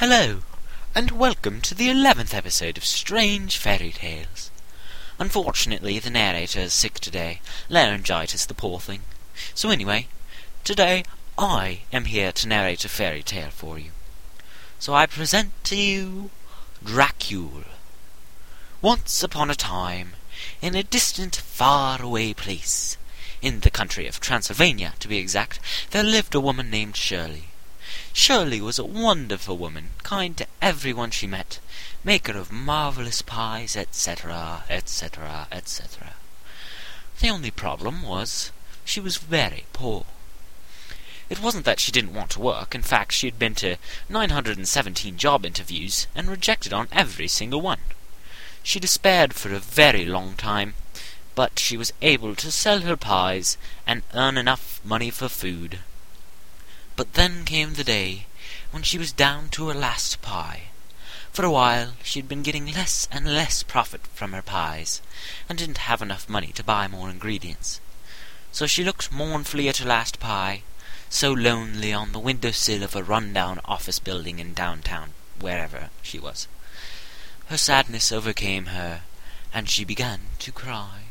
Hello, and welcome to the eleventh episode of Strange Fairy Tales. Unfortunately, the narrator is sick today, laryngitis, the poor thing. So anyway, today I am here to narrate a fairy tale for you. So I present to you Dracule. Once upon a time, in a distant, far-away place, in the country of Transylvania, to be exact, there lived a woman named Shirley. Shirley was a wonderful woman, kind to everyone she met, maker of marvellous pies, etc., etc., etc. The only problem was she was very poor. It wasn't that she didn't want to work. In fact, she had been to 917 job interviews and rejected on every single one. She despaired for a very long time, but she was able to sell her pies and earn enough money for food. But then came the day when she was down to her last pie. For a while she had been getting less and less profit from her pies, and didn't have enough money to buy more ingredients. So she looked mournfully at her last pie, so lonely on the window sill of a run-down office building in downtown, wherever she was. Her sadness overcame her, and she began to cry.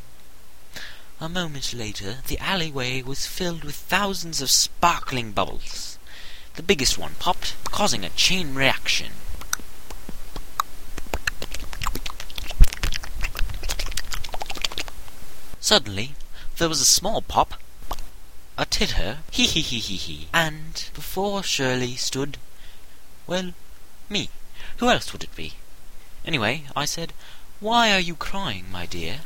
A moment later, the alleyway was filled with thousands of sparkling bubbles. The biggest one popped, causing a chain reaction. Suddenly, there was a small pop, a titter, hee hee hee hee hee, and before Shirley stood, well, me. Who else would it be? Anyway, I said, Why are you crying, my dear?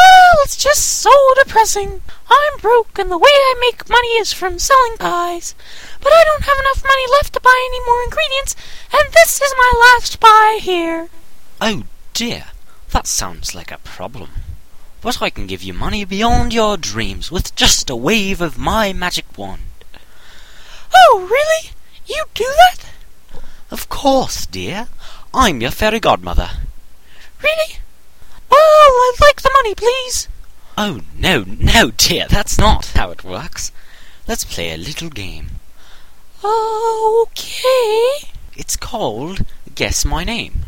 Well, it's just so depressing. I'm broke, and the way I make money is from selling pies. But I don't have enough money left to buy any more ingredients, and this is my last pie here. Oh dear, that sounds like a problem. But I can give you money beyond your dreams with just a wave of my magic wand. Oh, really? You do that? Of course, dear. I'm your fairy godmother. Really? Oh, well, I'd like the money, please. Oh, no, no, dear, that's not how it works. Let's play a little game. Okay. It's called Guess My Name.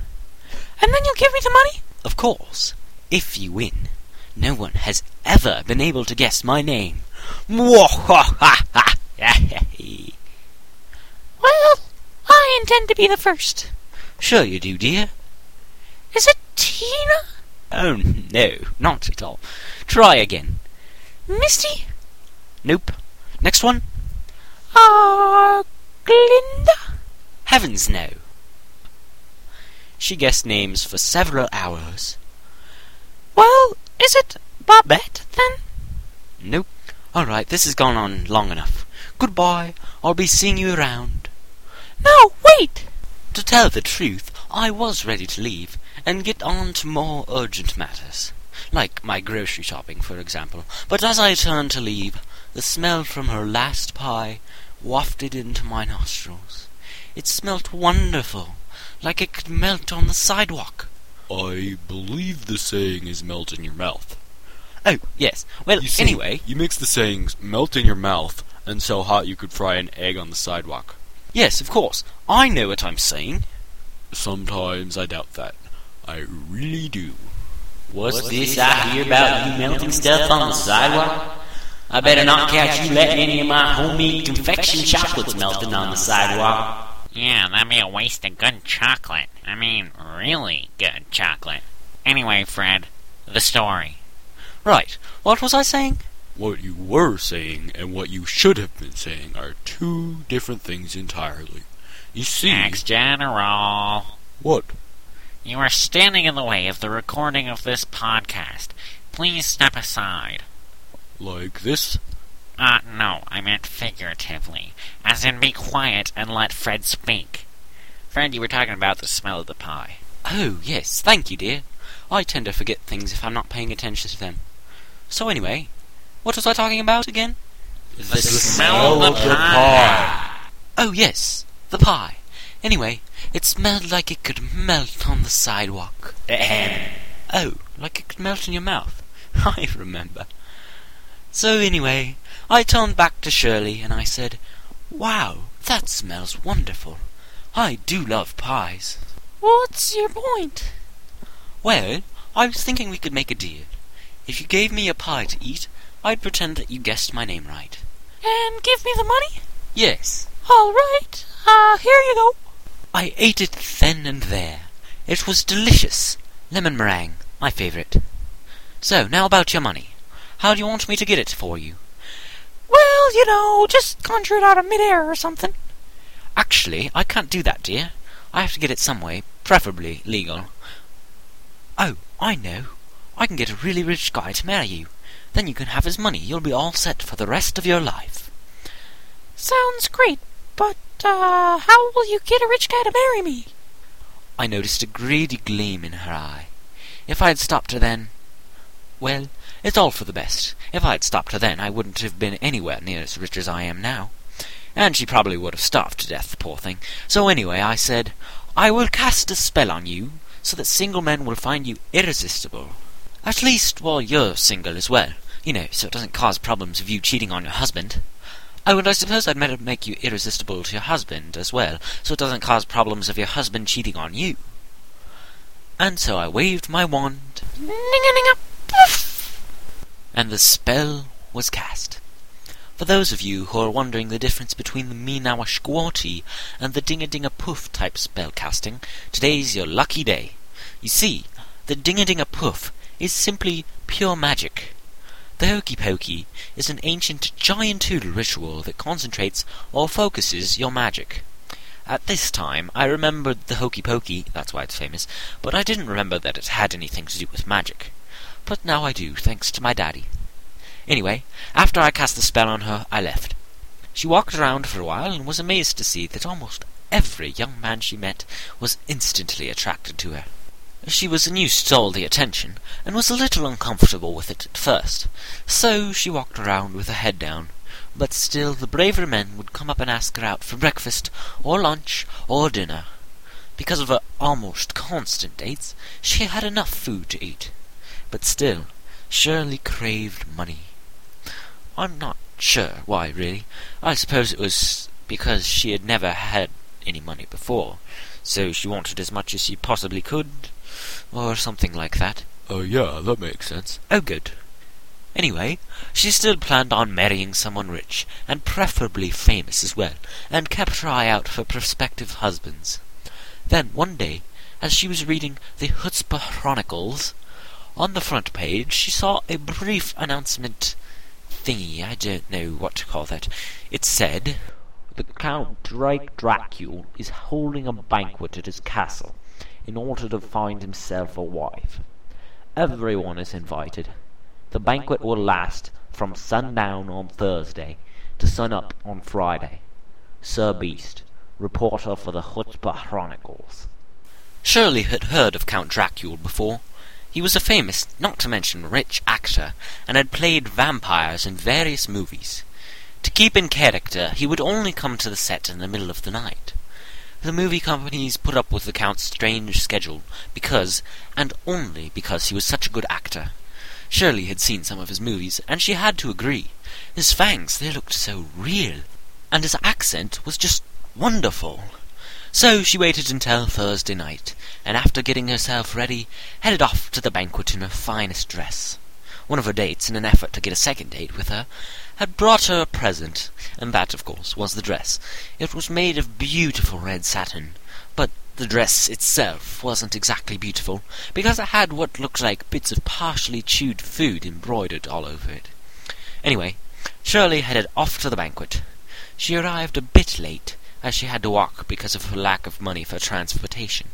And then you'll give me the money? Of course, if you win. No one has ever been able to guess my name. Well, I intend to be the first. Sure you do, dear. Is it Tina? Oh, no, not at all. Try again. Misty? Nope. Next one. Uh, Glinda? Heavens, no. She guessed names for several hours. Well, is it Babette, then? Nope. All right, this has gone on long enough. Goodbye. I'll be seeing you around. No, wait! To tell the truth, I was ready to leave and get on to more urgent matters, like my grocery shopping, for example. But as I turned to leave, the smell from her last pie wafted into my nostrils. It smelt wonderful, like it could melt on the sidewalk. I believe the saying is melt in your mouth. Oh, yes. Well, You see, anyway, you mix the sayings melt in your mouth and so hot you could fry an egg on the sidewalk. yes, of course. I know what I'm saying. Sometimes I doubt that. I really do. What's this I hear about you melting stuff on the sidewalk? I better not catch you letting any of my homemade confection chocolates melting on the sidewalk. Yeah, that'd be a waste of good chocolate. I mean, really good chocolate. Anyway, Fred, the story. Right. What was I saying? What you were saying and what you should have been saying are two different things entirely. You see, Ex General. what? You are standing in the way of the recording of this podcast. Please step aside. Like this? Uh, no, I meant figuratively. As in, be quiet and let Fred speak. Fred, you were talking about the smell of the pie. Oh, yes. Thank you, dear. I tend to forget things if I'm not paying attention to them. So anyway, what was I talking about again? The, smell of the pie. Oh, yes, the pie. Anyway, it smelled like it could melt on the sidewalk. Ahem. Oh, like it could melt in your mouth. I remember. So anyway, I turned back to Shirley and I said, Wow, that smells wonderful. I do love pies. What's your point? Well, I was thinking we could make a deal. If you gave me a pie to eat, I'd pretend that you guessed my name right. And give me the money? Yes. All right. Uh, here you go. I ate it then and there. It was delicious. Lemon meringue, my favourite. So, now about your money. How do you want me to get it for you? Well, you know, just conjure it out of midair or something. Actually, I can't do that, dear. I have to get it some way, preferably legal. Oh, I know. I can get a really rich guy to marry you. Then you can have his money. You'll be all set for the rest of your life. Sounds great, but, uh, how will you get a rich guy to marry me? I noticed a greedy gleam in her eye. If I had stopped her then, well, it's all for the best. If I had stopped her then, I wouldn't have been anywhere near as rich as I am now. And she probably would have starved to death, the poor thing. So anyway, I said, I will cast a spell on you, so that single men will find you irresistible. At least while you're single as well. You know, so it doesn't cause problems of you cheating on your husband. Oh, and I suppose I'd better make you irresistible to your husband as well, so it doesn't cause problems of your husband cheating on you. And so I waved my wand, and the spell was cast. For those of you who are wondering the difference between the squatty and the ding a ding a poof type spell casting, today's your lucky day. You see, the ding a ding a poof is simply pure magic. The hokey pokey is an ancient giant toodle ritual that concentrates or focuses your magic. At this time, I remembered the hokey pokey, that's why it's famous, but I didn't remember that it had anything to do with magic. But now I do, thanks to my daddy. Anyway, after I cast the spell on her, I left. She walked around for a while and was amazed to see that almost every young man she met was instantly attracted to her. She was used to all the attention, and was a little uncomfortable with it at first, so she walked around with her head down. But still, the braver men would come up and ask her out for breakfast, or lunch, or dinner. Because of her almost constant dates, she had enough food to eat. But still, Shirley craved money. I'm not sure why, really. I suppose it was because she had never had any money before, so she wanted as much as she possibly could, or something like that. Oh, yeah, that makes sense. Oh, good. Anyway, she still planned on marrying someone rich, and preferably famous as well, and kept her eye out for prospective husbands. Then, one day, as she was reading the Chutzpah Chronicles, on the front page she saw a brief announcement thingy, I don't know what to call that. It said, The Count Drake Dracul is holding a banquet at his castle in order to find himself a wife. Everyone is invited. The banquet will last from sundown on Thursday to sunup on Friday. Sir Beast, reporter for the Chutzpah Chronicles. Shirley had heard of Count Dracula before. He was a famous, not to mention rich, actor, and had played vampires in various movies. To keep in character, he would only come to the set in the middle of the night. The movie companies put up with the Count's strange schedule because, and only because, he was such a good actor. Shirley had seen some of his movies, and she had to agree. His fangs, they looked so real, and his accent was just wonderful. So she waited until Thursday night, and after getting herself ready, headed off to the banquet in her finest dress. One of her dates, in an effort to get a second date with her, had brought her a present, and that, of course, was the dress. It was made of beautiful red satin, but the dress itself wasn't exactly beautiful, because it had what looked like bits of partially chewed food embroidered all over it. Anyway, Shirley headed off to the banquet. She arrived a bit late, as she had to walk because of her lack of money for transportation.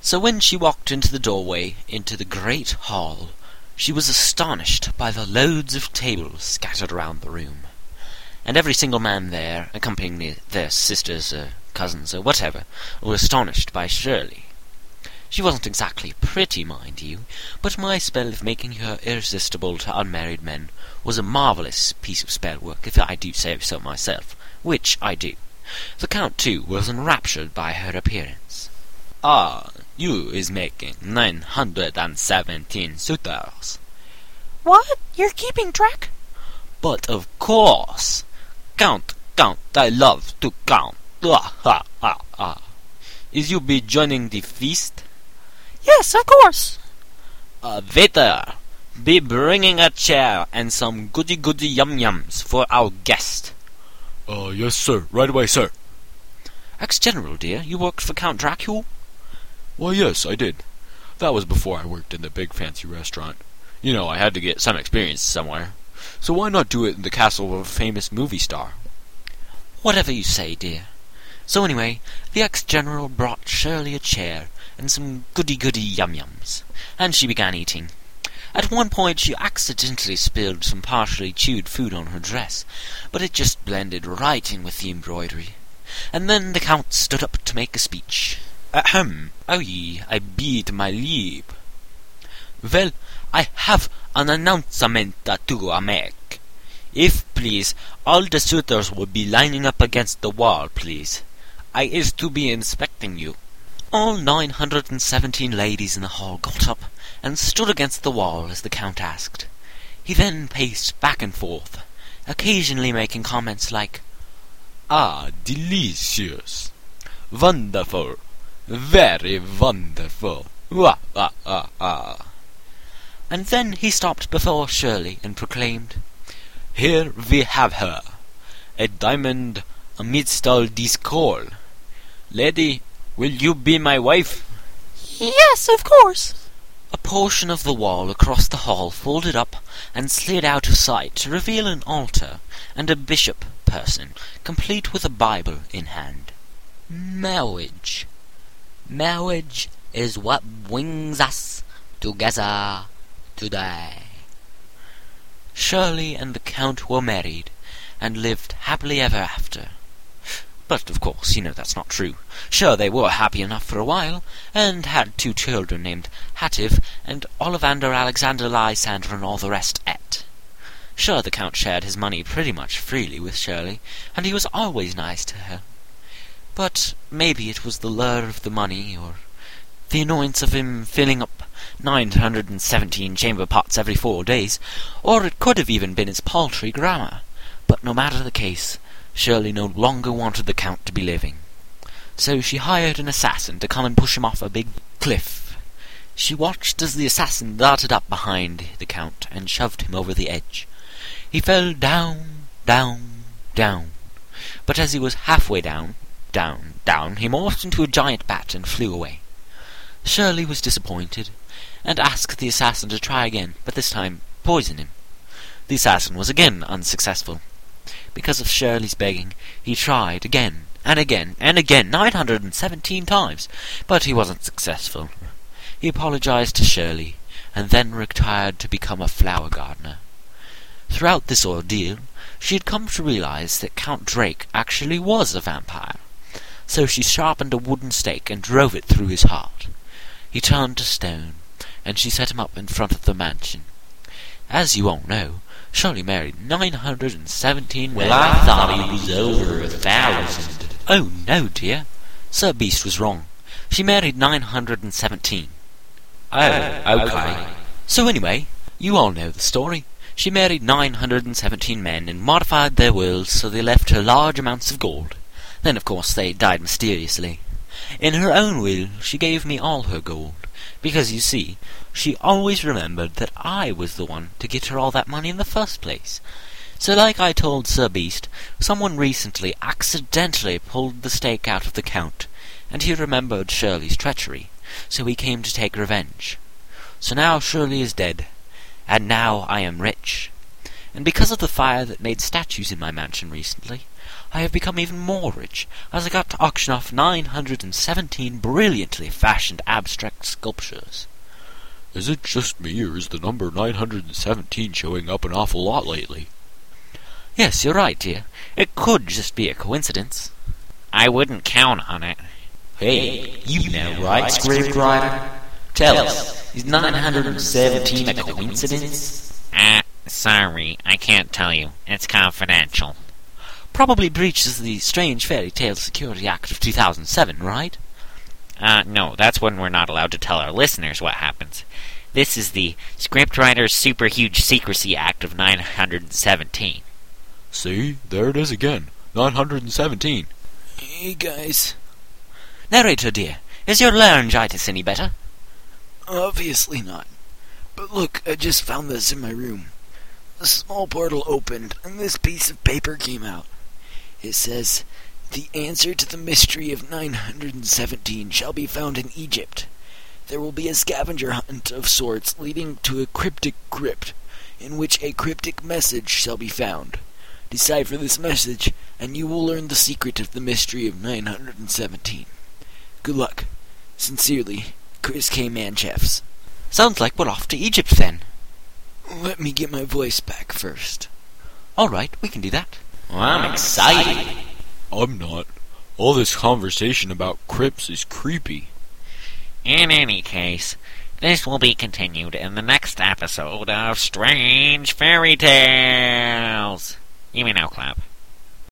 So when she walked into the doorway into the great hall, she was astonished by the loads of tables scattered around the room. And every single man there, accompanying the, their sisters or cousins or whatever, were astonished by Shirley. She wasn't exactly pretty, mind you, but my spell of making her irresistible to unmarried men was a marvellous piece of spell work, if I do say so myself, which I do. The Count, too, was enraptured by her appearance. Ah, you is making nine hundred and seventeen suitors. What? You're keeping track? But of course, count, count, I love to count. Ah, ah, ah, ah. is you be joining the feast? Yes, of course. Uh, waiter, be bringing a chair and some goody goody yum yums for our guest. Uh, yes, sir. Right away, sir. Ex-General, dear, you worked for Count Dracula? Why, yes, I did. That was before I worked in the big fancy restaurant. You know, I had to get some experience somewhere. So why not do it in the castle of a famous movie star? Whatever you say, dear. So anyway, the ex-General brought Shirley a chair and some goody-goody yum-yums, and she began eating. At one point she accidentally spilled some partially chewed food on her dress, but it just blended right in with the embroidery. And then the Count stood up to make a speech. Ahem, oh ye, I bid my leave. Well, I have an announcement to make. If, please, all the suitors will be lining up against the wall, please. I is to be inspecting you. All nine hundred and seventeen ladies in the hall got up and stood against the wall as the Count asked. He then paced back and forth, occasionally making comments like, Ah, delicious. Wonderful. Very wonderful. Wah, ah, ah, ah. And then he stopped before Shirley and proclaimed, Here we have her, a diamond amidst all this coal! Lady, will you be my wife? Yes, of course. A portion of the wall across the hall folded up and slid out of sight to reveal an altar and a bishop person, complete with a Bible in hand. Marriage. Marriage is what brings us together today. Shirley and the Count were married and lived happily ever after. But, of course, you know that's not true. Sure, they were happy enough for a while, and had two children named Hattiv and Ollivander Alexander Lysander and all the rest et. Sure, the Count shared his money pretty much freely with Shirley, and he was always nice to her. But maybe it was the lure of the money, or the annoyance of him filling up nine hundred and seventeen chamber pots every four days, or it could have even been his paltry grammar. But no matter the case, Shirley no longer wanted the Count to be living. So she hired an assassin to come and push him off a big cliff. She watched as the assassin darted up behind the Count and shoved him over the edge. He fell down, down, down. But as he was halfway down, down, down, he morphed into a giant bat and flew away. Shirley was disappointed, and asked the assassin to try again, but this time poison him. The assassin was again unsuccessful. Because of Shirley's begging, he tried again and again and again, nine hundred and seventeen times, but he wasn't successful. He apologized to Shirley, and then retired to become a flower gardener. Throughout this ordeal, she had come to realize that Count Drake actually was a vampire. So she sharpened a wooden stake and drove it through his heart. He turned to stone, and she set him up in front of the mansion. As you all know, Shirley married nine hundred and seventeen Well, I thought he was over a thousand. Oh, no, dear. Sir Beast was wrong. She married nine hundred and seventeen. Oh, okay. So anyway, you all know the story. She married nine hundred and seventeen men and modified their wills so they left her large amounts of gold. Then, of course, they died mysteriously. In her own will, she gave me all her gold, because, you see, she always remembered that I was the one to get her all that money in the first place. So, like I told Sir Beast, someone recently accidentally pulled the stake out of the Count, and he remembered Shirley's treachery, so he came to take revenge. So now Shirley is dead, and now I am rich. And because of the fire that made statues in my mansion recently, I have become even more rich, as I got to auction off nine hundred and seventeen brilliantly fashioned abstract sculptures. Is it just me, or is the number 917 showing up an awful lot lately? Yes, you're right, dear. It could just be a coincidence. I wouldn't count on it. Hey, you know, right, scriptwriter? Tell us, is 917 a coincidence? Ah, sorry, I can't tell you. It's confidential. Probably breaches the Strange Fairy Tale Security Act of 2007, right? Uh, no, that's when we're not allowed to tell our listeners what happens. This is the Scriptwriters Super Huge Secrecy Act of 917. See, there it is again. 917. Hey, guys. Narrator dear, is your laryngitis any better? Obviously not. But look, I just found this in my room. A small portal opened, and this piece of paper came out. It says, The answer to the mystery of 917 shall be found in Egypt. There will be a scavenger hunt of sorts leading to a cryptic crypt, in which a cryptic message shall be found. Decipher this message, and you will learn the secret of the mystery of 917. Good luck. Sincerely, Chris K. Manchefs. Sounds like we're off to Egypt then. Let me get my voice back first. All right, we can do that. Well, I'm excited. I'm not. All this conversation about crypts is creepy. In any case, this will be continued in the next episode of Strange Fairy Tales. You may now clap.